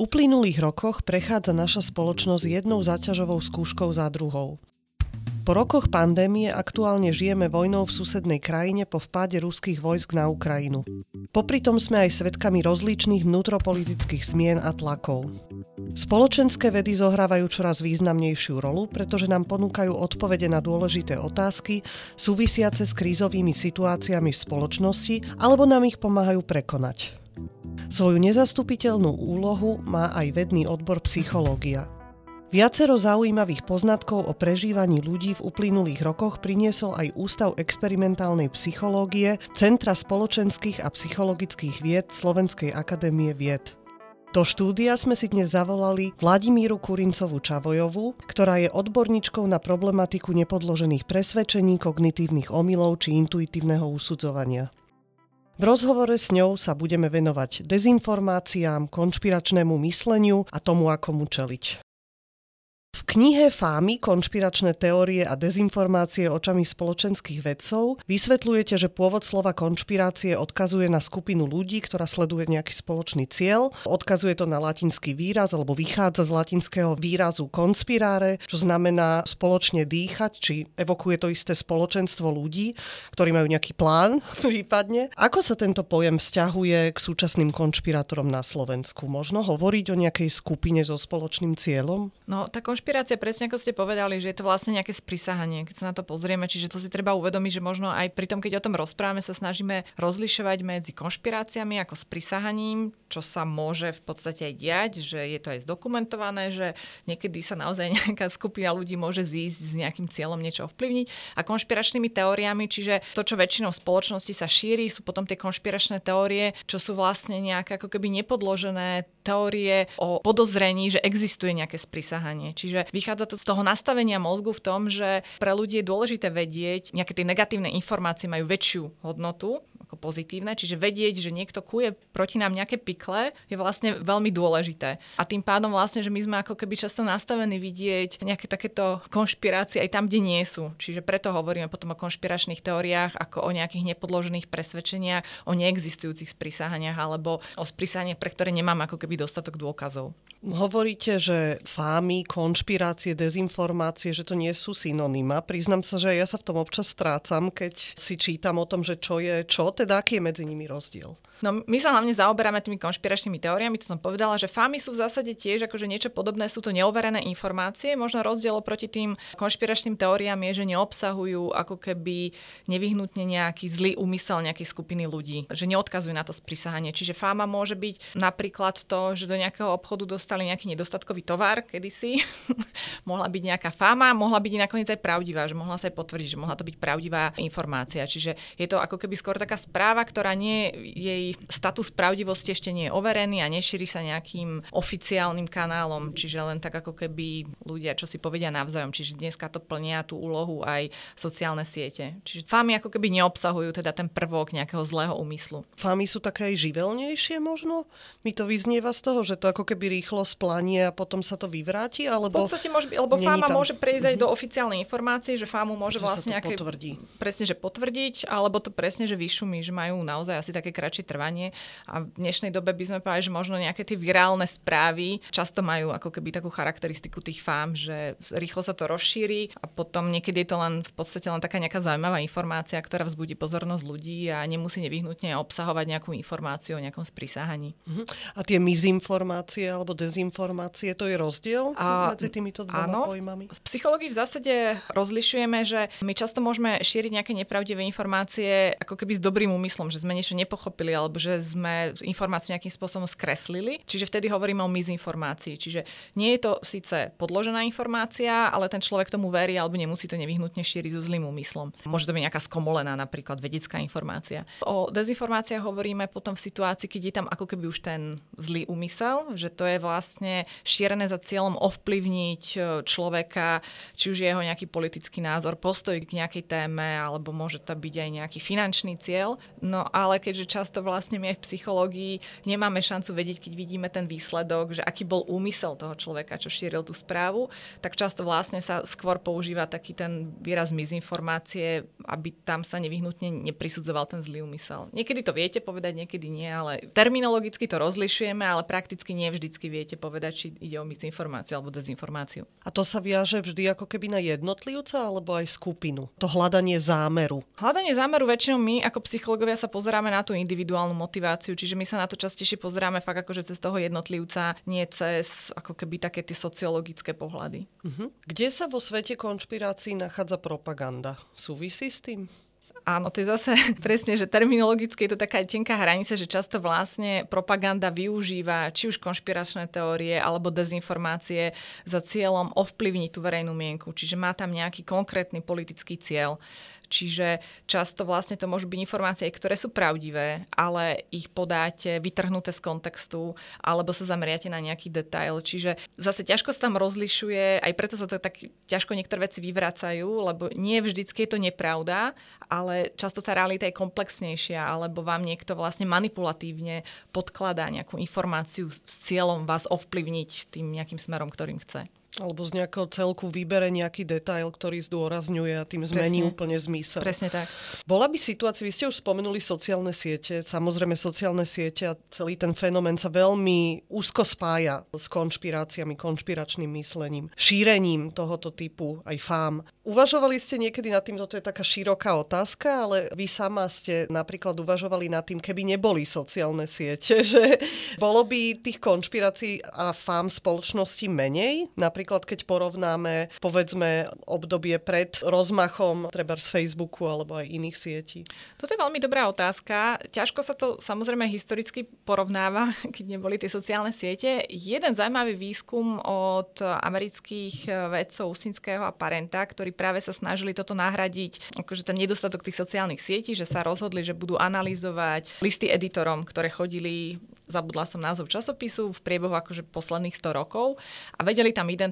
uplynulých rokoch prechádza naša spoločnosť jednou zaťažovou skúškou za druhou. Po rokoch pandémie aktuálne žijeme vojnou v susednej krajine po vpáde ruských vojsk na Ukrajinu. Popri tom sme aj svetkami rozličných vnútropolitických zmien a tlakov. Spoločenské vedy zohrávajú čoraz významnejšiu rolu, pretože nám ponúkajú odpovede na dôležité otázky súvisiace s krízovými situáciami v spoločnosti alebo nám ich pomáhajú prekonať. Svoju nezastupiteľnú úlohu má aj vedný odbor psychológia. Viacero zaujímavých poznatkov o prežívaní ľudí v uplynulých rokoch priniesol aj Ústav experimentálnej psychológie Centra spoločenských a psychologických vied Slovenskej akadémie vied. Do štúdia sme si dnes zavolali Vladimíru Kurincovú Čavojovú, ktorá je odborníčkou na problematiku nepodložených presvedčení, kognitívnych omylov či intuitívneho usudzovania. V rozhovore s ňou sa budeme venovať dezinformáciám, konšpiračnému mysleniu a tomu, ako mu čeliť. V knihe Fámy, konšpiračné teórie a dezinformácie očami spoločenských vedcov vysvetľujete, že pôvod slova konšpirácie odkazuje na skupinu ľudí, ktorá sleduje nejaký spoločný cieľ. Odkazuje to na latinský výraz alebo vychádza z latinského výrazu konspiráre, čo znamená spoločne dýchať, či evokuje to isté spoločenstvo ľudí, ktorí majú nejaký plán prípadne. Ako sa tento pojem vzťahuje k súčasným konšpirátorom na Slovensku? Možno hovoriť o nejakej skupine so spoločným cieľom? No, tá konšpirácia, presne ako ste povedali, že je to vlastne nejaké sprisahanie, keď sa na to pozrieme, čiže to si treba uvedomiť, že možno aj pri tom, keď o tom rozprávame, sa snažíme rozlišovať medzi konšpiráciami ako sprisahaním, čo sa môže v podstate aj diať, že je to aj zdokumentované, že niekedy sa naozaj nejaká skupina ľudí môže zísť s nejakým cieľom niečo ovplyvniť a konšpiračnými teóriami, čiže to, čo väčšinou v spoločnosti sa šíri, sú potom tie konšpiračné teórie, čo sú vlastne nejaké ako keby nepodložené teórie o podozrení, že existuje nejaké sprisahanie. Čiže Čiže vychádza to z toho nastavenia mozgu v tom, že pre ľudí je dôležité vedieť, nejaké tie negatívne informácie majú väčšiu hodnotu pozitívne, čiže vedieť, že niekto kuje proti nám nejaké pikle, je vlastne veľmi dôležité. A tým pádom vlastne, že my sme ako keby často nastavení vidieť nejaké takéto konšpirácie aj tam, kde nie sú. Čiže preto hovoríme potom o konšpiračných teóriách ako o nejakých nepodložených presvedčeniach, o neexistujúcich sprísahaniach alebo o sprísahaniach, pre ktoré nemám ako keby dostatok dôkazov. Hovoríte, že fámy, konšpirácie, dezinformácie, že to nie sú synonyma. Priznám sa, že ja sa v tom občas strácam, keď si čítam o tom, že čo je čo, teda aký je medzi nimi rozdiel. No my sa hlavne zaoberáme tými konšpiračnými teóriami, to som povedala, že fámy sú v zásade tiež akože niečo podobné, sú to neoverené informácie. Možno rozdiel proti tým konšpiračným teóriám je, že neobsahujú ako keby nevyhnutne nejaký zlý úmysel nejakej skupiny ľudí, že neodkazujú na to sprísahanie. Čiže fáma môže byť napríklad to, že do nejakého obchodu dostali nejaký nedostatkový tovar kedysi. mohla byť nejaká fáma, mohla byť nakoniec aj pravdivá, že mohla sa aj potvrdiť, že mohla to byť pravdivá informácia. Čiže je to ako keby skôr taká správa, ktorá nie jej status pravdivosti ešte nie je overený a nešíri sa nejakým oficiálnym kanálom, čiže len tak ako keby ľudia, čo si povedia navzájom. Čiže dneska to plnia tú úlohu aj sociálne siete. Čiže fámy ako keby neobsahujú teda ten prvok nejakého zlého úmyslu. Fámy sú také aj živelnejšie možno? Mi to vyznieva z toho, že to ako keby rýchlo splanie a potom sa to vyvráti? Alebo v podstate môže lebo fáma tam... môže prejsť aj do mhm. oficiálnej informácie, že fámu môže že vlastne nejaké... Potvrdí. Presne, že potvrdiť, alebo to presne, že vyšumí, že majú naozaj asi také kratšie trvanie trvanie. A v dnešnej dobe by sme povedali, že možno nejaké tie virálne správy často majú ako keby takú charakteristiku tých fám, že rýchlo sa to rozšíri a potom niekedy je to len v podstate len taká nejaká zaujímavá informácia, ktorá vzbudí pozornosť ľudí a nemusí nevyhnutne obsahovať nejakú informáciu o nejakom sprísahaní. Uh-huh. A tie mizinformácie alebo dezinformácie, to je rozdiel a, medzi týmito dvoma áno, pojmami? V psychológii v zásade rozlišujeme, že my často môžeme šíriť nejaké nepravdivé informácie ako keby s dobrým úmyslom, že sme niečo nepochopili alebo že sme informáciu nejakým spôsobom skreslili. Čiže vtedy hovoríme o mizinformácii. Čiže nie je to síce podložená informácia, ale ten človek tomu verí alebo nemusí to nevyhnutne šíriť so zlým úmyslom. Môže to byť nejaká skomolená napríklad vedecká informácia. O dezinformáciách hovoríme potom v situácii, keď je tam ako keby už ten zlý úmysel, že to je vlastne šírené za cieľom ovplyvniť e, človeka, či už jeho nejaký politický názor, postoj k nejakej téme, alebo môže to byť aj nejaký finančný cieľ. no ale keďže často vlastne my aj v psychológii nemáme šancu vedieť, keď vidíme ten výsledok, že aký bol úmysel toho človeka, čo šíril tú správu, tak často vlastne sa skôr používa taký ten výraz mizinformácie, aby tam sa nevyhnutne neprisudzoval ten zlý úmysel. Niekedy to viete povedať, niekedy nie, ale terminologicky to rozlišujeme, ale prakticky nie vždycky viete povedať, či ide o mizinformáciu alebo dezinformáciu. A to sa viaže vždy ako keby na jednotlivca alebo aj skupinu? To hľadanie zámeru. Hľadanie zámeru väčšinou my ako psychológovia sa pozeráme na tú individuálnu motiváciu, čiže my sa na to častejšie pozeráme fakt akože cez toho jednotlivca, nie cez ako keby také tie sociologické pohľady. Uh-huh. Kde sa vo svete konšpirácií nachádza propaganda? Súvisí s tým? Áno, to je zase presne, že terminologicky je to taká tenká hranica, že často vlastne propaganda využíva či už konšpiračné teórie alebo dezinformácie za cieľom ovplyvniť tú verejnú mienku. Čiže má tam nejaký konkrétny politický cieľ. Čiže často vlastne to môžu byť informácie, ktoré sú pravdivé, ale ich podáte vytrhnuté z kontextu alebo sa zameriate na nejaký detail. Čiže zase ťažko sa tam rozlišuje, aj preto sa to tak ťažko niektoré veci vyvracajú, lebo nie vždycky je to nepravda, ale často tá realita je komplexnejšia, alebo vám niekto vlastne manipulatívne podkladá nejakú informáciu s cieľom vás ovplyvniť tým nejakým smerom, ktorým chce. Alebo z nejakého celku vybere nejaký detail, ktorý zdôrazňuje a tým zmení Presne. úplne zmysel. Presne tak. Bola by situácia, vy ste už spomenuli sociálne siete, samozrejme sociálne siete a celý ten fenomén sa veľmi úzko spája s konšpiráciami, konšpiračným myslením, šírením tohoto typu aj fám. Uvažovali ste niekedy nad tým, toto je taká široká otázka, ale vy sama ste napríklad uvažovali nad tým, keby neboli sociálne siete, že bolo by tých konšpirácií a fám spoločnosti menej, napríklad napríklad keď porovnáme povedzme obdobie pred rozmachom treba z Facebooku alebo aj iných sietí? Toto je veľmi dobrá otázka. Ťažko sa to samozrejme historicky porovnáva, keď neboli tie sociálne siete. Jeden zaujímavý výskum od amerických vedcov Usinského a Parenta, ktorí práve sa snažili toto nahradiť, akože ten nedostatok tých sociálnych sietí, že sa rozhodli, že budú analyzovať listy editorom, ktoré chodili zabudla som názov časopisu, v priebehu akože posledných 100 rokov a vedeli tam identifikovať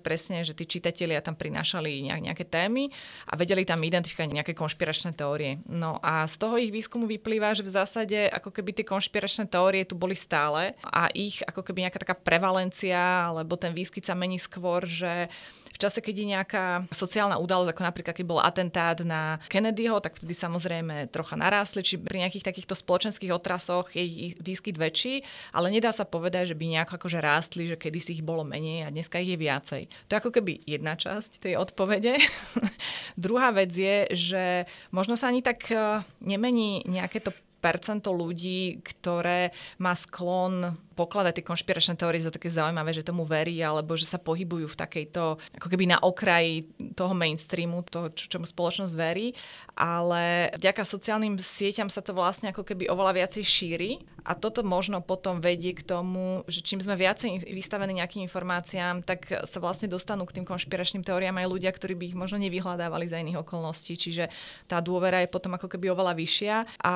presne, že tí čitatelia tam prinášali nejak, nejaké témy a vedeli tam identifikovať nejaké konšpiračné teórie. No a z toho ich výskumu vyplýva, že v zásade ako keby tie konšpiračné teórie tu boli stále a ich ako keby nejaká taká prevalencia alebo ten výskyt sa mení skôr, že čase, keď je nejaká sociálna udalosť, ako napríklad keď bol atentát na Kennedyho, tak vtedy samozrejme trocha narástli, či pri nejakých takýchto spoločenských otrasoch je ich výskyt väčší, ale nedá sa povedať, že by nejako akože rástli, že kedy si ich bolo menej a dneska ich je viacej. To je ako keby jedna časť tej odpovede. Druhá vec je, že možno sa ani tak eh, nemení nejaké to percento ľudí, ktoré má sklon pokladať tie konšpiračné teórie za také zaujímavé, že tomu verí, alebo že sa pohybujú v takejto, ako keby na okraji toho mainstreamu, toho, čo, čomu spoločnosť verí, ale vďaka sociálnym sieťam sa to vlastne ako keby oveľa viacej šíri. A toto možno potom vedie k tomu, že čím sme viacej vystavení nejakým informáciám, tak sa vlastne dostanú k tým konšpiračným teóriám aj ľudia, ktorí by ich možno nevyhľadávali za iných okolností, čiže tá dôvera je potom ako keby oveľa vyššia. A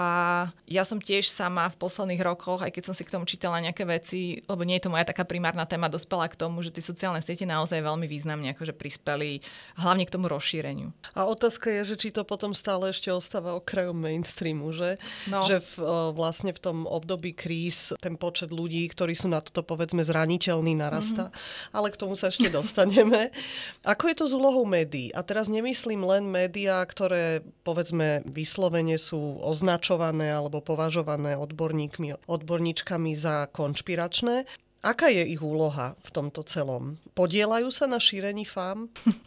ja som tiež sama v posledných rokoch, aj keď som si k tomu čítala nejaké veci, lebo nie je to moja taká primárna téma, dospela k tomu, že tie sociálne siete naozaj veľmi významne akože prispeli hlavne k tomu rozšíreniu. A otázka je, že či to potom stále ešte ostáva okrajom mainstreamu, že? No. Že v, vlastne v tom období kríz ten počet ľudí, ktorí sú na toto povedzme zraniteľní, narastá. Mm-hmm. Ale k tomu sa ešte dostaneme. Ako je to s úlohou médií? A teraz nemyslím len médiá, ktoré povedzme vyslovene sú označované alebo považované odborníkmi, odborníčkami za konšpiračné. Aká je ich úloha v tomto celom? Podielajú sa na šírení fám?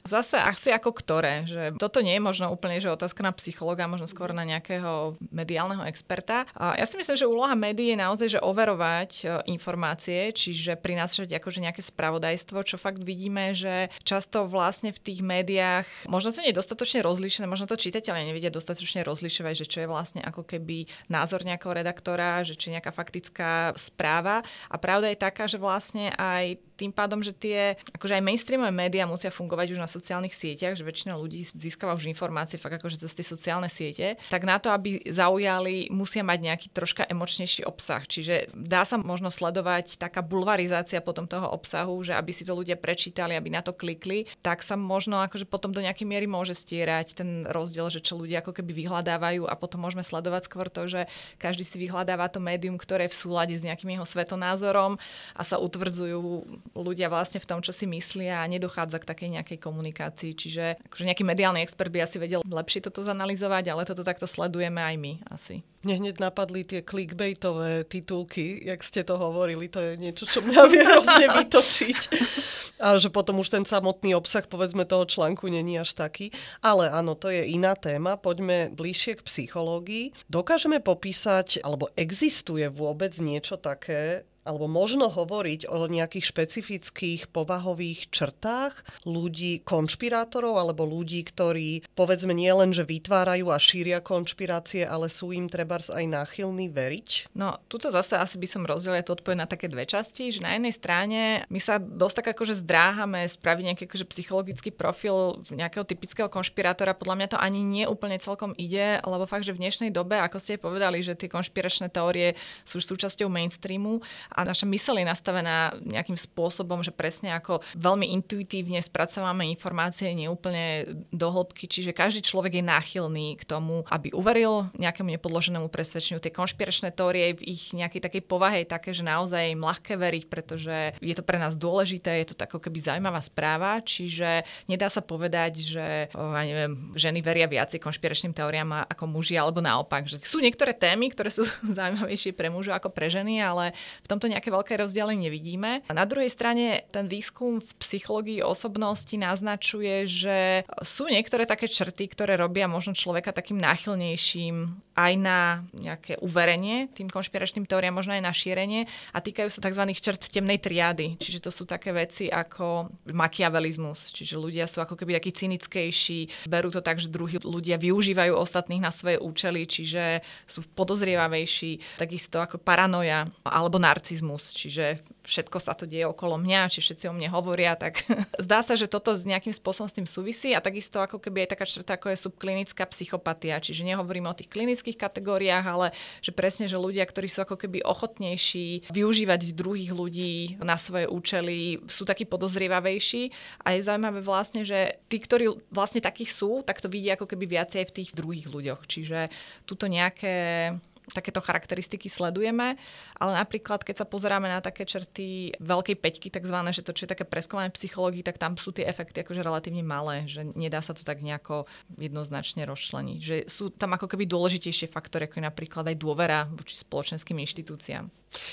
Zase asi ako ktoré, že toto nie je možno úplne že otázka na psychologa, možno skôr na nejakého mediálneho experta. Ja si myslím, že úloha médií je naozaj, že overovať e, informácie, čiže prinášať akože nejaké spravodajstvo, čo fakt vidíme, že často vlastne v tých médiách, možno to nie je dostatočne rozlišené, možno to čitatelia nevedia dostatočne rozlišovať, že čo je vlastne ako keby názor nejakého redaktora, že či nejaká faktická správa a pravda je taká, že vlastne aj tým pádom, že tie akože aj mainstreamové médiá musia fungovať už na sociálnych sieťach, že väčšina ľudí získava už informácie fakt akože cez tie sociálne siete, tak na to, aby zaujali, musia mať nejaký troška emočnejší obsah. Čiže dá sa možno sledovať taká bulvarizácia potom toho obsahu, že aby si to ľudia prečítali, aby na to klikli, tak sa možno akože potom do nejakej miery môže stierať ten rozdiel, že čo ľudia ako keby vyhľadávajú a potom môžeme sledovať skôr to, že každý si vyhľadáva to médium, ktoré je v súlade s nejakým jeho svetonázorom a sa utvrdzujú ľudia vlastne v tom, čo si myslia a nedochádza k takej nejakej komunikácii. Čiže akože nejaký mediálny expert by asi vedel lepšie toto zanalizovať, ale toto takto sledujeme aj my asi. Mne hneď napadli tie clickbaitové titulky, jak ste to hovorili, to je niečo, čo mňa vie hrozne vytočiť. A že potom už ten samotný obsah, povedzme, toho článku není až taký. Ale áno, to je iná téma. Poďme bližšie k psychológii. Dokážeme popísať, alebo existuje vôbec niečo také, alebo možno hovoriť o nejakých špecifických povahových črtách ľudí, konšpirátorov alebo ľudí, ktorí povedzme nie len, že vytvárajú a šíria konšpirácie, ale sú im trebárs aj náchylní veriť? No, tuto zase asi by som rozdelila to odpoveď na také dve časti, že na jednej strane my sa dosť tak akože zdráhame spraviť nejaký akože psychologický profil nejakého typického konšpirátora. Podľa mňa to ani nie úplne celkom ide, lebo fakt, že v dnešnej dobe, ako ste povedali, že tie konšpiračné teórie sú súčasťou mainstreamu a naša mysel je nastavená nejakým spôsobom, že presne ako veľmi intuitívne spracovávame informácie neúplne do hĺbky, čiže každý človek je náchylný k tomu, aby uveril nejakému nepodloženému presvedčeniu. Tie konšpiračné teórie v ich nejakej takej povahe je také, že naozaj im ľahké veriť, pretože je to pre nás dôležité, je to ako keby zaujímavá správa, čiže nedá sa povedať, že ja neviem, ženy veria viacej konšpiračným teóriám ako muži, alebo naopak, že sú niektoré témy, ktoré sú zaujímavejšie pre mužov ako pre ženy, ale v tomto nejaké veľké rozdiely nevidíme. A na druhej strane ten výskum v psychológii osobnosti naznačuje, že sú niektoré také črty, ktoré robia možno človeka takým náchylnejším aj na nejaké uverenie tým konšpiračným teóriám, možno aj na šírenie a týkajú sa tzv. črt temnej triady. Čiže to sú také veci ako makiavelizmus, čiže ľudia sú ako keby takí cynickejší, berú to tak, že druhí ľudia využívajú ostatných na svoje účely, čiže sú podozrievavejší, takisto ako paranoja alebo narcizmus, čiže všetko sa to deje okolo mňa, či všetci o mne hovoria, tak zdá sa, že toto s nejakým spôsobom s tým súvisí a takisto ako keby aj taká črta, ako je subklinická psychopatia, čiže nehovoríme o tých klinických kategóriách, ale že presne, že ľudia, ktorí sú ako keby ochotnejší využívať druhých ľudí na svoje účely, sú takí podozrievavejší a je zaujímavé vlastne, že tí, ktorí vlastne takí sú, tak to vidia ako keby viacej v tých druhých ľuďoch. Čiže tuto nejaké takéto charakteristiky sledujeme, ale napríklad, keď sa pozeráme na také črty veľkej peťky, takzvané, že to, čo je také preskúmané psychológii, tak tam sú tie efekty akože relatívne malé, že nedá sa to tak nejako jednoznačne rozčleniť. Že sú tam ako keby dôležitejšie faktory, ako je napríklad aj dôvera voči spoločenským inštitúciám.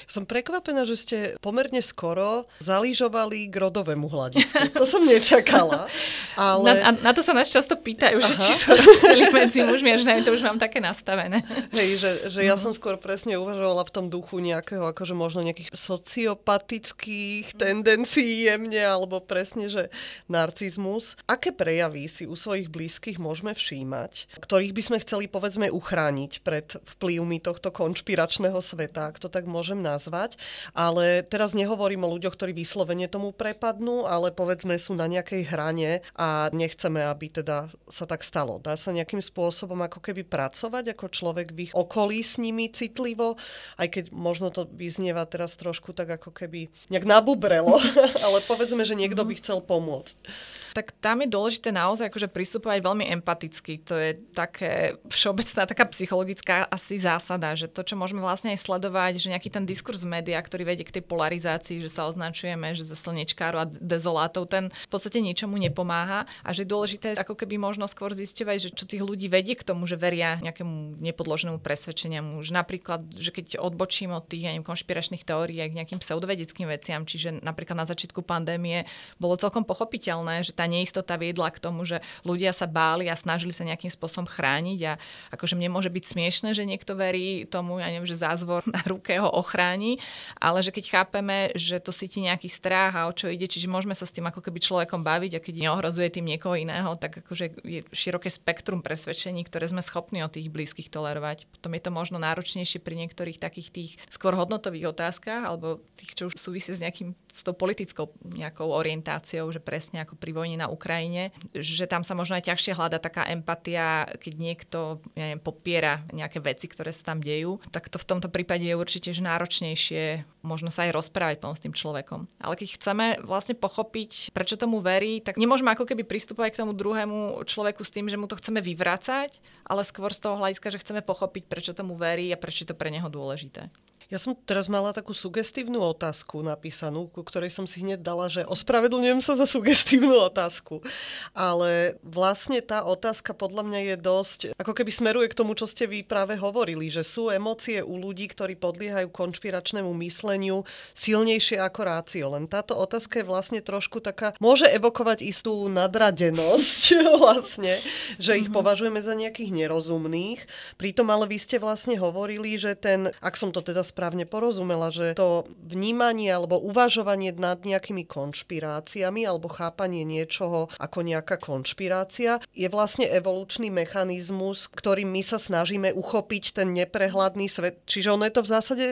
Som prekvapená, že ste pomerne skoro zalížovali k rodovému hľadisku. To som nečakala. Ale... Na, na to sa nás často pýtajú, že či sú rozdiely medzi mužmi a ženami, to už mám také nastavené. Hej, že, že ja som skôr presne uvažovala v tom duchu nejakého, akože možno nejakých sociopatických tendencií jemne, alebo presne, že narcizmus. Aké prejavy si u svojich blízkych môžeme všímať, ktorých by sme chceli, povedzme, uchrániť pred vplyvmi tohto konšpiračného sveta, ak to tak môže môžem nazvať, ale teraz nehovorím o ľuďoch, ktorí vyslovene tomu prepadnú, ale povedzme sú na nejakej hrane a nechceme, aby teda sa tak stalo. Dá sa nejakým spôsobom ako keby pracovať ako človek v ich okolí s nimi citlivo, aj keď možno to vyznieva teraz trošku tak ako keby nejak nabubrelo, ale povedzme, že niekto by chcel pomôcť tak tam je dôležité naozaj akože pristupovať veľmi empaticky. To je také všeobecná, taká psychologická asi zásada, že to, čo môžeme vlastne aj sledovať, že nejaký ten diskurs média, ktorý vedie k tej polarizácii, že sa označujeme, že za slnečkáru a dezolátov, ten v podstate ničomu nepomáha a že je dôležité ako keby možno skôr zisťovať, že čo tých ľudí vedie k tomu, že veria nejakému nepodloženému presvedčeniu. Že napríklad, že keď odbočím od tých neviem, konšpiračných teórií k nejakým pseudovedeckým veciam, čiže napríklad na začiatku pandémie bolo celkom pochopiteľné, že tá neistota viedla k tomu, že ľudia sa báli a snažili sa nejakým spôsobom chrániť a akože mne môže byť smiešne, že niekto verí tomu, ja neviem, že zázvor na ruke ho ochráni, ale že keď chápeme, že to cíti nejaký strach a o čo ide, čiže môžeme sa s tým ako keby človekom baviť a keď neohrozuje tým niekoho iného, tak akože je široké spektrum presvedčení, ktoré sme schopní od tých blízkych tolerovať. Potom je to možno náročnejšie pri niektorých takých tých skôr hodnotových otázkach alebo tých, čo už súvisí s nejakým s tou politickou nejakou orientáciou, že presne ako pri vojne na Ukrajine, že tam sa možno aj ťažšie hľada taká empatia, keď niekto ja neviem, popiera nejaké veci, ktoré sa tam dejú, tak to v tomto prípade je určite že náročnejšie možno sa aj rozprávať s tým človekom. Ale keď chceme vlastne pochopiť, prečo tomu verí, tak nemôžeme ako keby pristupovať k tomu druhému človeku s tým, že mu to chceme vyvracať, ale skôr z toho hľadiska, že chceme pochopiť, prečo tomu verí a prečo je to pre neho dôležité. Ja som teraz mala takú sugestívnu otázku napísanú, ku ktorej som si hneď dala, že ospravedlňujem sa za sugestívnu otázku. Ale vlastne tá otázka podľa mňa je dosť, ako keby smeruje k tomu, čo ste vy práve hovorili, že sú emócie u ľudí, ktorí podliehajú konšpiračnému mysleniu silnejšie ako rácio. Len táto otázka je vlastne trošku taká, môže evokovať istú nadradenosť vlastne, že ich mm-hmm. považujeme za nejakých nerozumných. Pritom ale vy ste vlastne hovorili, že ten, ak som to teda správne porozumela, že to vnímanie alebo uvažovanie nad nejakými konšpiráciami alebo chápanie niečoho ako nejaká konšpirácia je vlastne evolučný mechanizmus, ktorým my sa snažíme uchopiť ten neprehľadný svet. Čiže ono je to v zásade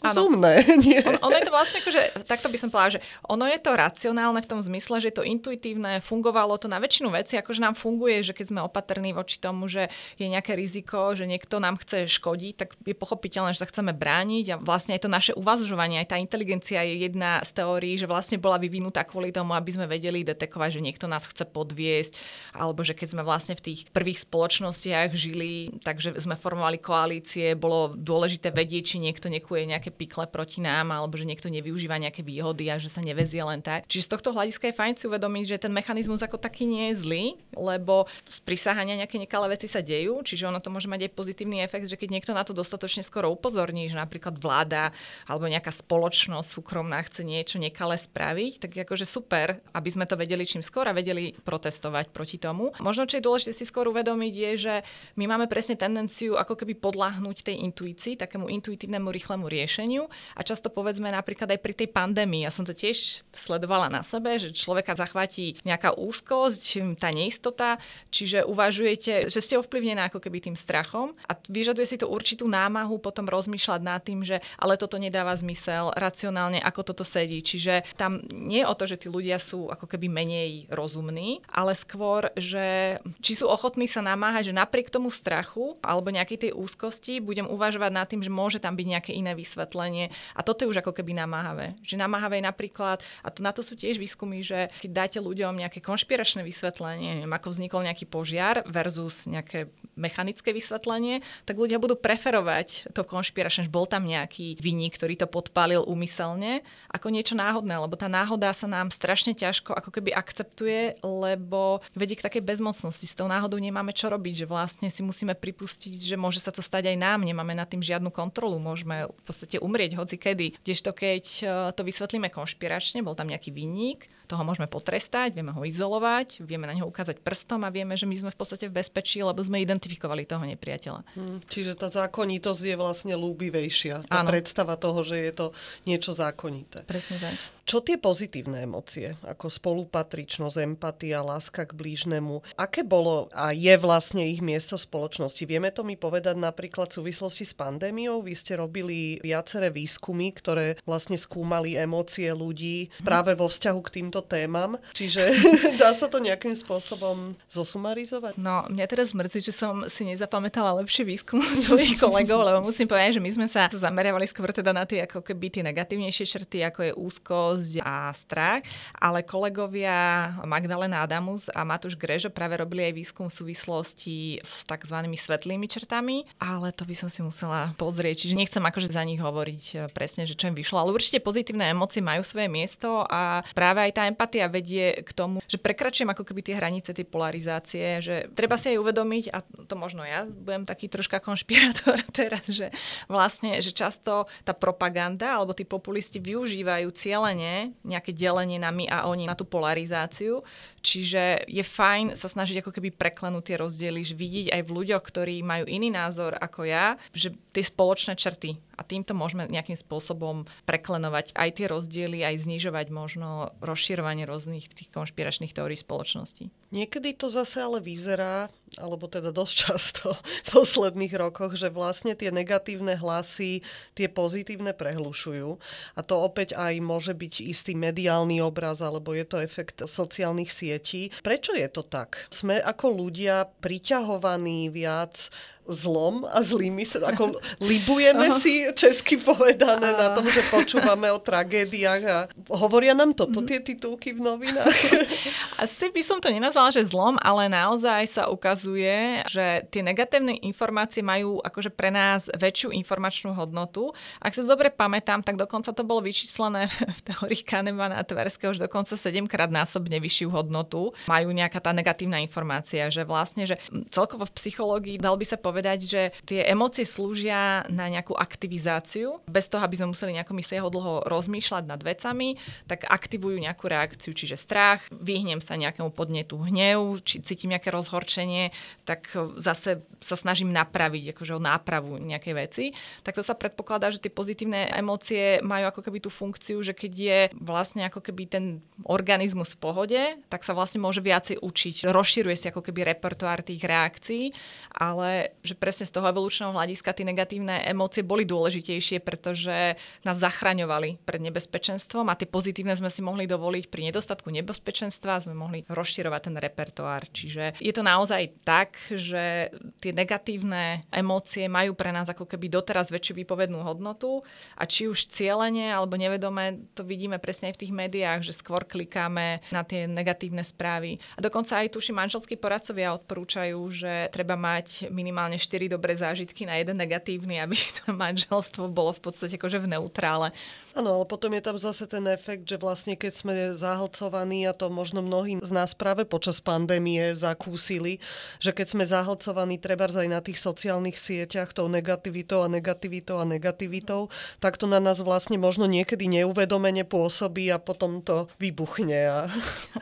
rozumné. Nie? On, ono je to vlastne že, takto by som povedala, že ono je to racionálne v tom zmysle, že je to intuitívne, fungovalo to na väčšinu veci, akože nám funguje, že keď sme opatrní voči tomu, že je nejaké riziko, že niekto nám chce škodiť, tak je pochopiteľné, že sa chceme brániť a vlastne aj to naše uvažovanie, aj tá inteligencia je jedna z teórií, že vlastne bola vyvinutá kvôli tomu, aby sme vedeli detekovať, že niekto nás chce podviesť, alebo že keď sme vlastne v tých prvých spoločnostiach žili, takže sme formovali koalície, bolo dôležité vedieť, či niekto nekuje nejaké pikle proti nám, alebo že niekto nevyužíva nejaké výhody a že sa nevezie len tak. Čiže z tohto hľadiska je fajn si uvedomiť, že ten mechanizmus ako taký nie je zlý, lebo z prisahania nejaké nekalé veci sa dejú, čiže ono to môže mať aj pozitívny efekt, že keď niekto na to dostatočne skoro upozorní, že napríklad vláda alebo nejaká spoločnosť súkromná chce niečo nekalé spraviť, tak akože super, aby sme to vedeli čím skôr a vedeli protestovať proti tomu. Možno, čo je dôležité si skôr uvedomiť, je, že my máme presne tendenciu ako keby podľahnúť tej intuícii, takému intuitívnemu rýchlemu riešeniu riešeniu a často povedzme napríklad aj pri tej pandémii. Ja som to tiež sledovala na sebe, že človeka zachváti nejaká úzkosť, tá neistota, čiže uvažujete, že ste ovplyvnená ako keby tým strachom a vyžaduje si to určitú námahu potom rozmýšľať nad tým, že ale toto nedáva zmysel, racionálne, ako toto sedí. Čiže tam nie je o to, že tí ľudia sú ako keby menej rozumní, ale skôr, že či sú ochotní sa namáhať, že napriek tomu strachu alebo nejakej tej úzkosti budem uvažovať nad tým, že môže tam byť nejaké iné vysvetlenie. A toto je už ako keby namáhavé. Že namáhavé je napríklad, a to, na to sú tiež výskumy, že keď dáte ľuďom nejaké konšpiračné vysvetlenie, neviem, ako vznikol nejaký požiar versus nejaké mechanické vysvetlenie, tak ľudia budú preferovať to konšpiračné, že bol tam nejaký vinník, ktorý to podpálil úmyselne, ako niečo náhodné, lebo tá náhoda sa nám strašne ťažko ako keby akceptuje, lebo vedie k takej bezmocnosti. S tou náhodou nemáme čo robiť, že vlastne si musíme pripustiť, že môže sa to stať aj nám, nemáme nad tým žiadnu kontrolu, môžeme podstate umrieť hoci kedy. Kdežto keď e, to vysvetlíme konšpiračne, bol tam nejaký vinník, toho môžeme potrestať, vieme ho izolovať, vieme na neho ukázať prstom a vieme, že my sme v podstate v bezpečí, lebo sme identifikovali toho nepriateľa. Hmm, čiže tá zákonitosť je vlastne lúbivejšia. Tá Áno. predstava toho, že je to niečo zákonité. Presne tak. Čo tie pozitívne emócie, ako spolupatričnosť, empatia, láska k blížnemu, aké bolo a je vlastne ich miesto spoločnosti? Vieme to mi povedať napríklad v súvislosti s pandémiou? Vy ste robili viaceré výskumy, ktoré vlastne skúmali emócie ľudí práve vo vzťahu k týmto témam. Čiže dá sa to nejakým spôsobom zosumarizovať? No, mňa teraz mrzí, že som si nezapamätala lepšie výskum svojich kolegov, lebo musím povedať, že my sme sa zameriavali skôr teda na tie ako keby tie negatívnejšie črty, ako je úzkosť, a strach, ale kolegovia Magdalena Adamus a Matúš Grežo práve robili aj výskum v súvislosti s tzv. svetlými črtami, ale to by som si musela pozrieť, čiže nechcem akože za nich hovoriť e, presne, že čo im vyšlo, ale určite pozitívne emócie majú svoje miesto a práve aj tá empatia vedie k tomu, že prekračujem ako keby tie hranice tej polarizácie, že treba si aj uvedomiť, a to možno ja budem taký troška konšpirátor teraz, že vlastne, že často tá propaganda alebo tí populisti využívajú cieľene nejaké delenie na my a oni, na tú polarizáciu. Čiže je fajn sa snažiť ako keby preklenúť tie rozdiely, že vidieť aj v ľuďoch, ktorí majú iný názor ako ja, že tie spoločné črty a týmto môžeme nejakým spôsobom preklenovať aj tie rozdiely, aj znižovať možno rozširovanie rôznych tých konšpiračných teórií spoločnosti. Niekedy to zase ale vyzerá, alebo teda dosť často v posledných rokoch, že vlastne tie negatívne hlasy tie pozitívne prehlušujú. A to opäť aj môže byť istý mediálny obraz, alebo je to efekt sociálnych sietí. Prečo je to tak? Sme ako ľudia priťahovaní viac zlom a zlými, ako libujeme si česky povedané na tom, že počúvame o tragédiách a hovoria nám toto tie titulky v novinách. Asi by som to nenazvala, že zlom, ale naozaj sa ukazuje, že tie negatívne informácie majú akože pre nás väčšiu informačnú hodnotu. Ak sa dobre pamätám, tak dokonca to bolo vyčíslené v teórii Kahnemana a Tverského už dokonca 7 krát násobne vyššiu hodnotu. Majú nejaká tá negatívna informácia, že vlastne, že celkovo v psychológii dal by sa povedať, že tie emócie slúžia na nejakú aktivizáciu. Bez toho, aby sme museli nejako myslieho dlho rozmýšľať nad vecami, tak aktivujú nejakú reakciu, čiže strach, vyhnem sa nejakému podnetu hnev, či cítim nejaké rozhorčenie, tak zase sa snažím napraviť, akože o nápravu nejakej veci. Tak to sa predpokladá, že tie pozitívne emócie majú ako keby tú funkciu, že keď je vlastne ako keby ten organizmus v pohode, tak sa vlastne môže viacej učiť. Rozširuje si ako keby repertoár tých reakcií, ale že presne z toho evolučného hľadiska tie negatívne emócie boli dôležitejšie, pretože nás zachraňovali pred nebezpečenstvom a tie pozitívne sme si mohli dovoliť pri nedostatku nebezpečenstva, sme mohli rozširovať ten repertoár. Čiže je to naozaj tak, že tie negatívne emócie majú pre nás ako keby doteraz väčšiu výpovednú hodnotu a či už cieľene alebo nevedome to vidíme presne aj v tých médiách, že skôr klikáme na tie negatívne správy. A dokonca aj tuši manželskí poradcovia odporúčajú, že treba mať minimálne 4 dobré zážitky na jeden negatívny, aby to manželstvo bolo v podstate akože v neutrále. Áno, ale potom je tam zase ten efekt, že vlastne keď sme zahlcovaní, a to možno mnohí z nás práve počas pandémie zakúsili, že keď sme zahlcovaní treba aj na tých sociálnych sieťach tou negativitou a negativitou a negativitou, tak to na nás vlastne možno niekedy neuvedomene pôsobí a potom to vybuchne. A...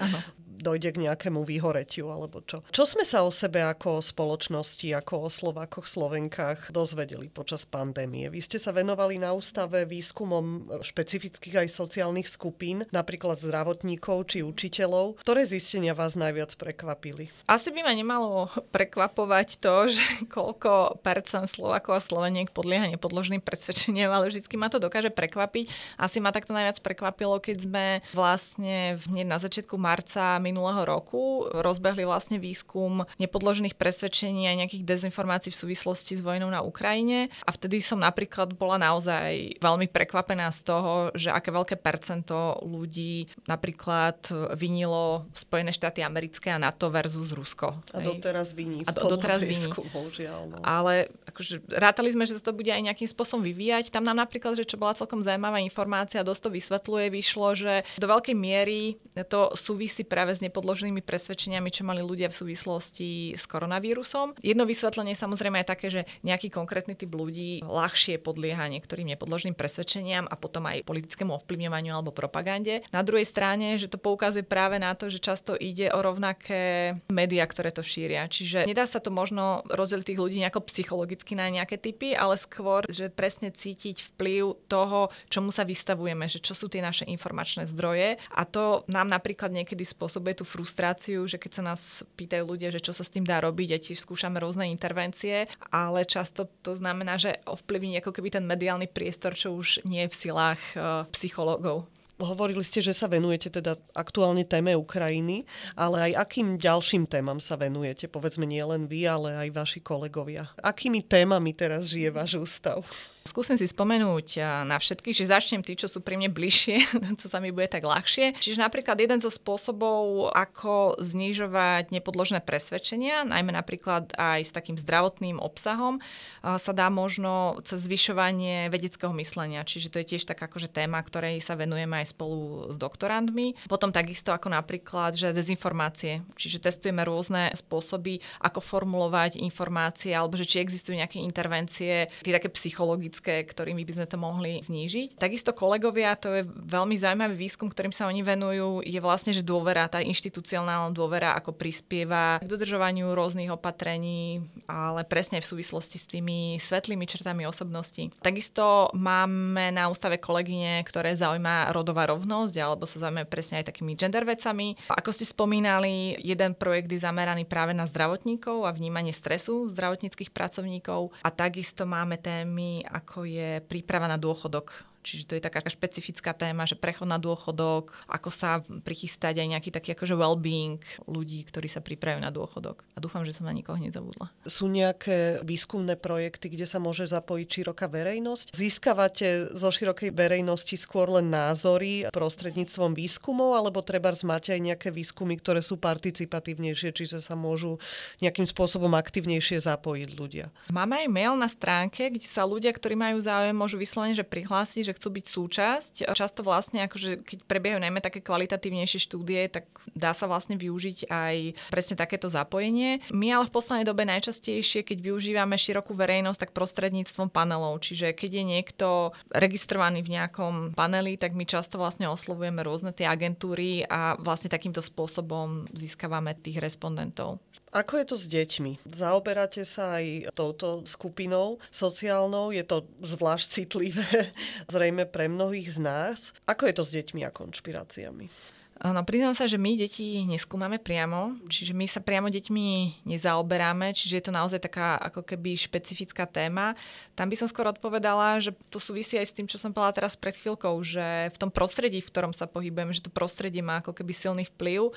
Áno dojde k nejakému vyhoretiu alebo čo. Čo sme sa o sebe ako o spoločnosti, ako o Slovákoch, Slovenkách dozvedeli počas pandémie? Vy ste sa venovali na ústave výskumom špecifických aj sociálnych skupín, napríklad zdravotníkov či učiteľov. Ktoré zistenia vás najviac prekvapili? Asi by ma nemalo prekvapovať to, že koľko percent Slovákov a Sloveniek podlieha nepodložným presvedčeniam, ale vždycky ma to dokáže prekvapiť. Asi ma takto najviac prekvapilo, keď sme vlastne na začiatku marca minulého roku rozbehli vlastne výskum nepodložených presvedčení a nejakých dezinformácií v súvislosti s vojnou na Ukrajine. A vtedy som napríklad bola naozaj veľmi prekvapená z toho, že aké veľké percento ľudí napríklad vinilo Spojené štáty americké a NATO versus Rusko. A doteraz viní. A do, doteraz viní. Bohužiaľ, no. Ale akože, rátali sme, že sa to bude aj nejakým spôsobom vyvíjať. Tam nám napríklad, že čo bola celkom zaujímavá informácia, dosť to vysvetľuje, vyšlo, že do veľkej miery to súvisí práve s nepodloženými presvedčeniami, čo mali ľudia v súvislosti s koronavírusom. Jedno vysvetlenie samozrejme je také, že nejaký konkrétny typ ľudí ľahšie podlieha niektorým nepodloženým presvedčeniam a potom aj politickému ovplyvňovaniu alebo propagande. Na druhej strane, že to poukazuje práve na to, že často ide o rovnaké médiá, ktoré to šíria. Čiže nedá sa to možno rozdeliť tých ľudí nejako psychologicky na nejaké typy, ale skôr, že presne cítiť vplyv toho, čomu sa vystavujeme, že čo sú tie naše informačné zdroje. A to nám napríklad niekedy spôsobuje spôsobuje tú frustráciu, že keď sa nás pýtajú ľudia, že čo sa s tým dá robiť a tiež skúšame rôzne intervencie, ale často to znamená, že ovplyvní ako keby ten mediálny priestor, čo už nie je v silách uh, psychológov. Hovorili ste, že sa venujete teda aktuálne téme Ukrajiny, ale aj akým ďalším témam sa venujete? Povedzme nie len vy, ale aj vaši kolegovia. Akými témami teraz žije váš ústav? Skúsim si spomenúť na všetkých, že začnem tí, čo sú pri mne bližšie, to sa mi bude tak ľahšie. Čiže napríklad jeden zo spôsobov, ako znižovať nepodložené presvedčenia, najmä napríklad aj s takým zdravotným obsahom, sa dá možno cez zvyšovanie vedeckého myslenia. Čiže to je tiež taká akože téma, ktorej sa venujeme aj spolu s doktorandmi. Potom takisto ako napríklad, že dezinformácie, čiže testujeme rôzne spôsoby, ako formulovať informácie, alebo že či existujú nejaké intervencie, tie také psychologické, ktorými by sme to mohli znížiť. Takisto kolegovia, to je veľmi zaujímavý výskum, ktorým sa oni venujú, je vlastne, že dôvera, tá inštitucionálna dôvera, ako prispieva k dodržovaniu rôznych opatrení, ale presne v súvislosti s tými svetlými črtami osobnosti. Takisto máme na ústave kolegyne, ktoré zaujíma rodová rovnosť, alebo sa zaujímajú presne aj takými gender vecami. Ako ste spomínali, jeden projekt je zameraný práve na zdravotníkov a vnímanie stresu zdravotníckých pracovníkov a takisto máme témy, ako je príprava na dôchodok Čiže to je taká špecifická téma, že prechod na dôchodok, ako sa prichystať aj nejaký taký akože well-being ľudí, ktorí sa pripravujú na dôchodok. A dúfam, že som na nikoho nezabudla. Sú nejaké výskumné projekty, kde sa môže zapojiť široká verejnosť? Získavate zo širokej verejnosti skôr len názory prostredníctvom výskumov, alebo treba máte aj nejaké výskumy, ktoré sú participatívnejšie, čiže sa môžu nejakým spôsobom aktívnejšie zapojiť ľudia? Máme aj mail na stránke, kde sa ľudia, ktorí majú záujem, môžu vyslovene, že prihlásiť, že chcú byť súčasť. Často vlastne, akože keď prebiehajú najmä také kvalitatívnejšie štúdie, tak dá sa vlastne využiť aj presne takéto zapojenie. My ale v poslednej dobe najčastejšie, keď využívame širokú verejnosť, tak prostredníctvom panelov. Čiže keď je niekto registrovaný v nejakom paneli, tak my často vlastne oslovujeme rôzne tie agentúry a vlastne takýmto spôsobom získavame tých respondentov. Ako je to s deťmi? Zaoberáte sa aj touto skupinou sociálnou? Je to zvlášť citlivé, zrejme pre mnohých z nás. Ako je to s deťmi a konšpiráciami? No, priznám sa, že my deti neskúmame priamo, čiže my sa priamo deťmi nezaoberáme, čiže je to naozaj taká ako keby špecifická téma. Tam by som skôr odpovedala, že to súvisí aj s tým, čo som povedala teraz pred chvíľkou, že v tom prostredí, v ktorom sa pohybujeme, že to prostredie má ako keby silný vplyv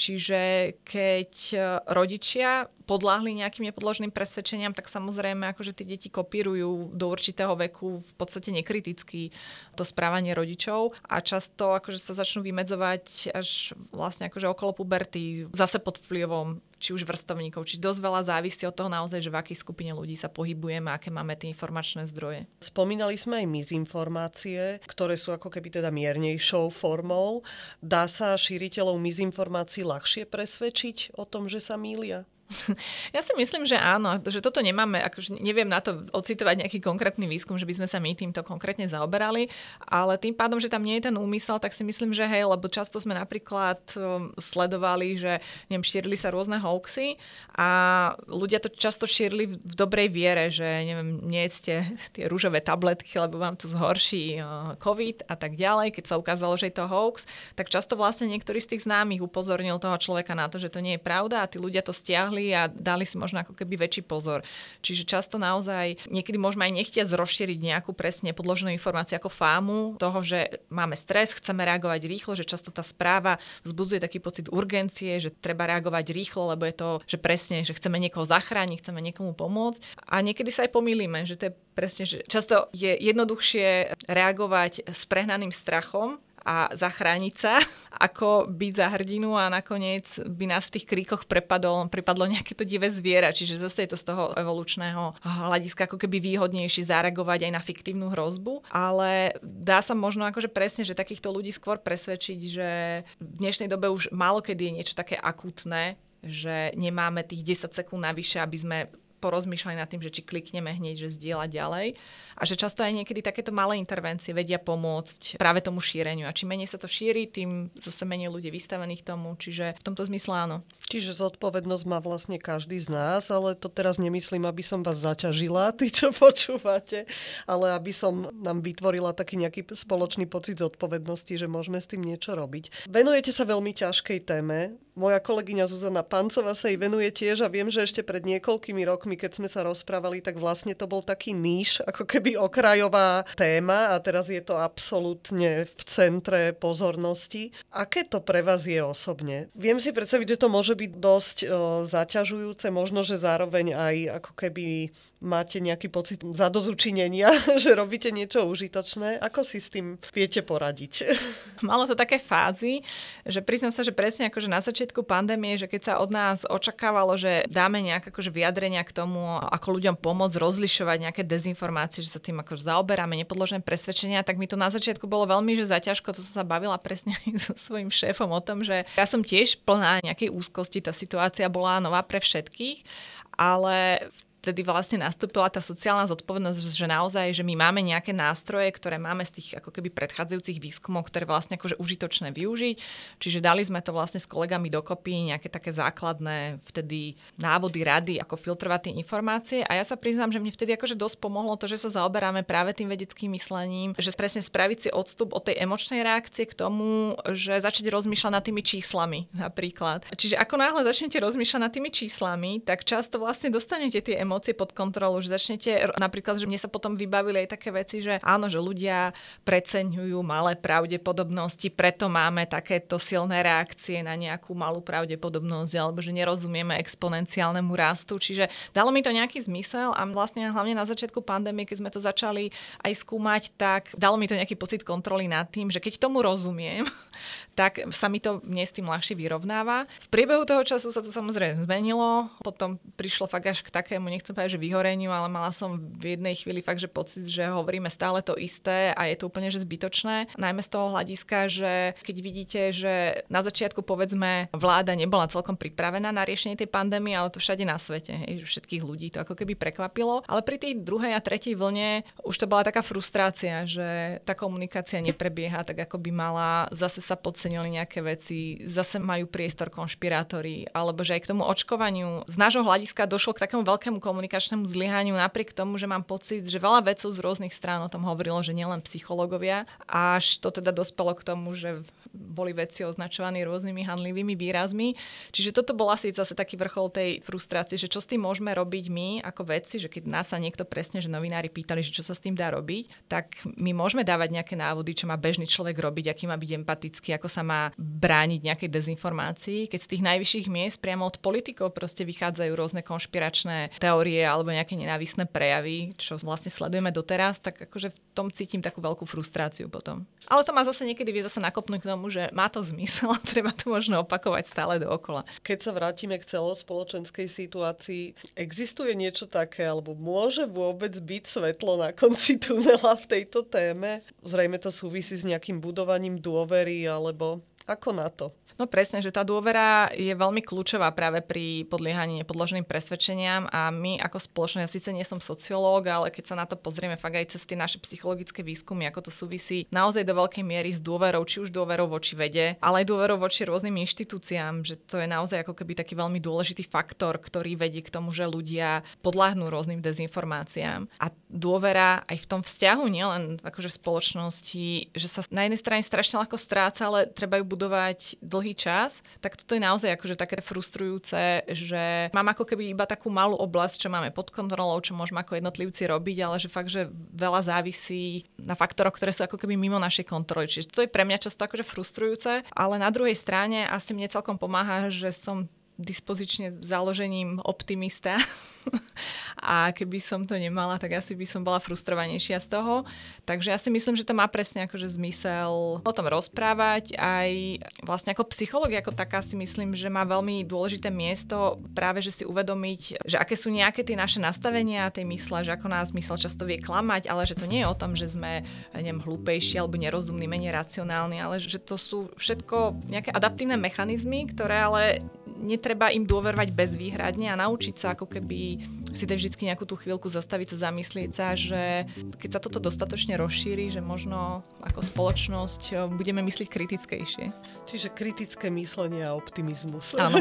Čiže keď e, rodičia podláhli nejakým nepodloženým presvedčeniam, tak samozrejme akože tie deti kopírujú do určitého veku v podstate nekriticky to správanie rodičov a často akože sa začnú vymedzovať až vlastne akože okolo puberty, zase pod vplyvom či už vrstovníkov. Či dosť veľa závisí od toho naozaj, že v akej skupine ľudí sa pohybujeme, aké máme tie informačné zdroje. Spomínali sme aj mizinformácie, ktoré sú ako keby teda miernejšou formou. Dá sa šíriteľov mizinformácií ľahšie presvedčiť o tom, že sa mília? Ja si myslím, že áno, že toto nemáme, akože neviem na to ocitovať nejaký konkrétny výskum, že by sme sa my týmto konkrétne zaoberali, ale tým pádom, že tam nie je ten úmysel, tak si myslím, že hej, lebo často sme napríklad um, sledovali, že neviem, šírili sa rôzne hoaxy a ľudia to často šírili v dobrej viere, že neviem, nie ste tie rúžové tabletky, lebo vám tu zhorší uh, COVID a tak ďalej. Keď sa ukázalo, že je to hoax, tak často vlastne niektorý z tých známych upozornil toho človeka na to, že to nie je pravda a tí ľudia to stiahli rozmýšľali a dali si možno ako keby väčší pozor. Čiže často naozaj niekedy môžeme aj nechtiať rozšíriť nejakú presne podloženú informáciu ako fámu toho, že máme stres, chceme reagovať rýchlo, že často tá správa vzbudzuje taký pocit urgencie, že treba reagovať rýchlo, lebo je to, že presne, že chceme niekoho zachrániť, chceme niekomu pomôcť. A niekedy sa aj pomýlime, že to je presne, že často je jednoduchšie reagovať s prehnaným strachom, a zachrániť sa, ako byť za hrdinu a nakoniec by nás v tých kríkoch prepadlo, prepadlo nejaké to divé zviera. Čiže zase je to z toho evolučného hľadiska ako keby výhodnejšie zareagovať aj na fiktívnu hrozbu. Ale dá sa možno akože presne, že takýchto ľudí skôr presvedčiť, že v dnešnej dobe už málo kedy je niečo také akutné, že nemáme tých 10 sekúnd navyše, aby sme porozmýšľali nad tým, že či klikneme hneď, že zdieľa ďalej. A že často aj niekedy takéto malé intervencie vedia pomôcť práve tomu šíreniu. A čím menej sa to šíri, tým zase menej ľudí vystavených tomu. Čiže v tomto zmysle áno. Čiže zodpovednosť má vlastne každý z nás, ale to teraz nemyslím, aby som vás zaťažila, tí, čo počúvate, ale aby som nám vytvorila taký nejaký spoločný pocit zodpovednosti, že môžeme s tým niečo robiť. Venujete sa veľmi ťažkej téme. Moja kolegyňa Zuzana Pancová sa jej venuje tiež a viem, že ešte pred niekoľkými rokmi, keď sme sa rozprávali, tak vlastne to bol taký níž, ako keby keby okrajová téma a teraz je to absolútne v centre pozornosti. Aké to pre vás je osobne? Viem si predstaviť, že to môže byť dosť o, zaťažujúce, možno, že zároveň aj ako keby máte nejaký pocit zadozučinenia, že robíte niečo užitočné. Ako si s tým viete poradiť? Malo to také fázy, že priznám sa, že presne akože na začiatku pandémie, že keď sa od nás očakávalo, že dáme nejaké akože vyjadrenia k tomu, ako ľuďom pomôcť rozlišovať nejaké dezinformácie, že sa tým akože zaoberáme, nepodložené presvedčenia, tak mi to na začiatku bolo veľmi že zaťažko. To som sa bavila presne aj so svojím šéfom o tom, že ja som tiež plná nejakej úzkosti, tá situácia bola nová pre všetkých, ale v vtedy vlastne nastúpila tá sociálna zodpovednosť, že naozaj, že my máme nejaké nástroje, ktoré máme z tých ako keby predchádzajúcich výskumov, ktoré vlastne akože užitočné využiť. Čiže dali sme to vlastne s kolegami dokopy, nejaké také základné vtedy návody, rady, ako filtrovať tie informácie. A ja sa priznám, že mne vtedy akože dosť pomohlo to, že sa zaoberáme práve tým vedeckým myslením, že presne spraviť si odstup od tej emočnej reakcie k tomu, že začať rozmýšľať nad tými číslami napríklad. Čiže ako náhle začnete rozmýšľať nad tými číslami, tak často vlastne dostanete tie emócie pod kontrolu, že začnete, napríklad, že mne sa potom vybavili aj také veci, že áno, že ľudia preceňujú malé pravdepodobnosti, preto máme takéto silné reakcie na nejakú malú pravdepodobnosť, alebo že nerozumieme exponenciálnemu rastu. Čiže dalo mi to nejaký zmysel a vlastne hlavne na začiatku pandémie, keď sme to začali aj skúmať, tak dalo mi to nejaký pocit kontroly nad tým, že keď tomu rozumiem, tak sa mi to mne s tým ľahšie vyrovnáva. V priebehu toho času sa to samozrejme zmenilo, potom prišlo fakt až k takému, nechcem povedať, že vyhoreniu, ale mala som v jednej chvíli fakt, že pocit, že hovoríme stále to isté a je to úplne že zbytočné. Najmä z toho hľadiska, že keď vidíte, že na začiatku povedzme vláda nebola celkom pripravená na riešenie tej pandémie, ale to všade na svete, hej, všetkých ľudí to ako keby prekvapilo. Ale pri tej druhej a tretej vlne už to bola taká frustrácia, že tá komunikácia neprebieha tak, ako by mala. Zase sa podcenili nejaké veci, zase majú priestor konšpirátori, alebo že aj k tomu očkovaniu z nášho hľadiska došlo k takému veľkému komunikačnému zlyhaniu napriek tomu, že mám pocit, že veľa vedcov z rôznych strán o tom hovorilo, že nielen psychológovia, až to teda dospelo k tomu, že boli veci označovaní rôznymi hanlivými výrazmi. Čiže toto bol asi zase taký vrchol tej frustrácie, že čo s tým môžeme robiť my ako vedci, že keď nás sa niekto presne, že novinári pýtali, že čo sa s tým dá robiť, tak my môžeme dávať nejaké návody, čo má bežný človek robiť, aký má byť empatický, ako sa má brániť nejakej dezinformácii. Keď z tých najvyšších miest priamo od politikov proste vychádzajú rôzne konšpiračné teórie teórie alebo nejaké nenávisné prejavy, čo vlastne sledujeme doteraz, tak akože v tom cítim takú veľkú frustráciu potom. Ale to má zase niekedy vie zase nakopnúť k tomu, že má to zmysel a treba to možno opakovať stále dookola. Keď sa vrátime k celospoločenskej situácii, existuje niečo také, alebo môže vôbec byť svetlo na konci tunela v tejto téme? Zrejme to súvisí s nejakým budovaním dôvery, alebo ako na to? No presne, že tá dôvera je veľmi kľúčová práve pri podliehaní nepodloženým presvedčeniam a my ako spoločnosť, ja síce nie som sociológ, ale keď sa na to pozrieme fakt aj cez tie naše psychologické výskumy, ako to súvisí naozaj do veľkej miery s dôverou, či už dôverou voči vede, ale aj dôverou voči rôznym inštitúciám, že to je naozaj ako keby taký veľmi dôležitý faktor, ktorý vedie k tomu, že ľudia podľahnú rôznym dezinformáciám. A dôvera aj v tom vzťahu, nielen akože v spoločnosti, že sa na jednej strane strašne ľahko stráca, ale treba ju dlhý dlhý čas, tak toto je naozaj akože také frustrujúce, že mám ako keby iba takú malú oblasť, čo máme pod kontrolou, čo môžeme ako jednotlivci robiť, ale že fakt, že veľa závisí na faktoroch, ktoré sú ako keby mimo našej kontroly. Čiže to je pre mňa často akože frustrujúce, ale na druhej strane asi mne celkom pomáha, že som dispozične založením optimista a keby som to nemala, tak asi by som bola frustrovanejšia z toho. Takže ja si myslím, že to má presne akože zmysel o tom rozprávať. Aj vlastne ako psychológia ako taká si myslím, že má veľmi dôležité miesto práve, že si uvedomiť, že aké sú nejaké tie naše nastavenia tej mysle, že ako nás mysel často vie klamať, ale že to nie je o tom, že sme neviem, hlúpejší alebo nerozumní, menej racionálni, ale že to sú všetko nejaké adaptívne mechanizmy, ktoré ale netreba im dôverovať bezvýhradne a naučiť sa ako keby si dať vždy nejakú tú chvíľku zastaviť sa, zamyslieť sa, že keď sa toto dostatočne rozšíri, že možno ako spoločnosť eh, budeme myslieť kritickejšie. Čiže kritické myslenie a optimizmus. Áno.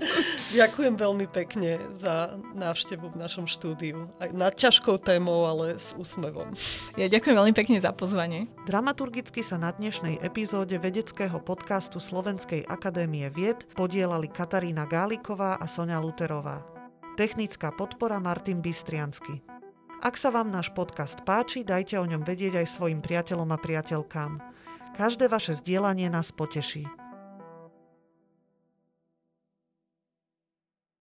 Ďakujem veľmi pekne za návštevu v našom štúdiu. Aj nad ťažkou témou, ale s úsmevom. Ja ďakujem veľmi pekne za pozvanie. Dramaturgicky sa na dnešnej epizóde vedeckého podcastu Slovenskej akadémie vied podielali Katarína Gáliková a Sonia Luterová. Technická podpora Martin Bystriansky. Ak sa vám náš podcast páči, dajte o ňom vedieť aj svojim priateľom a priateľkám. Každé vaše zdieľanie nás poteší.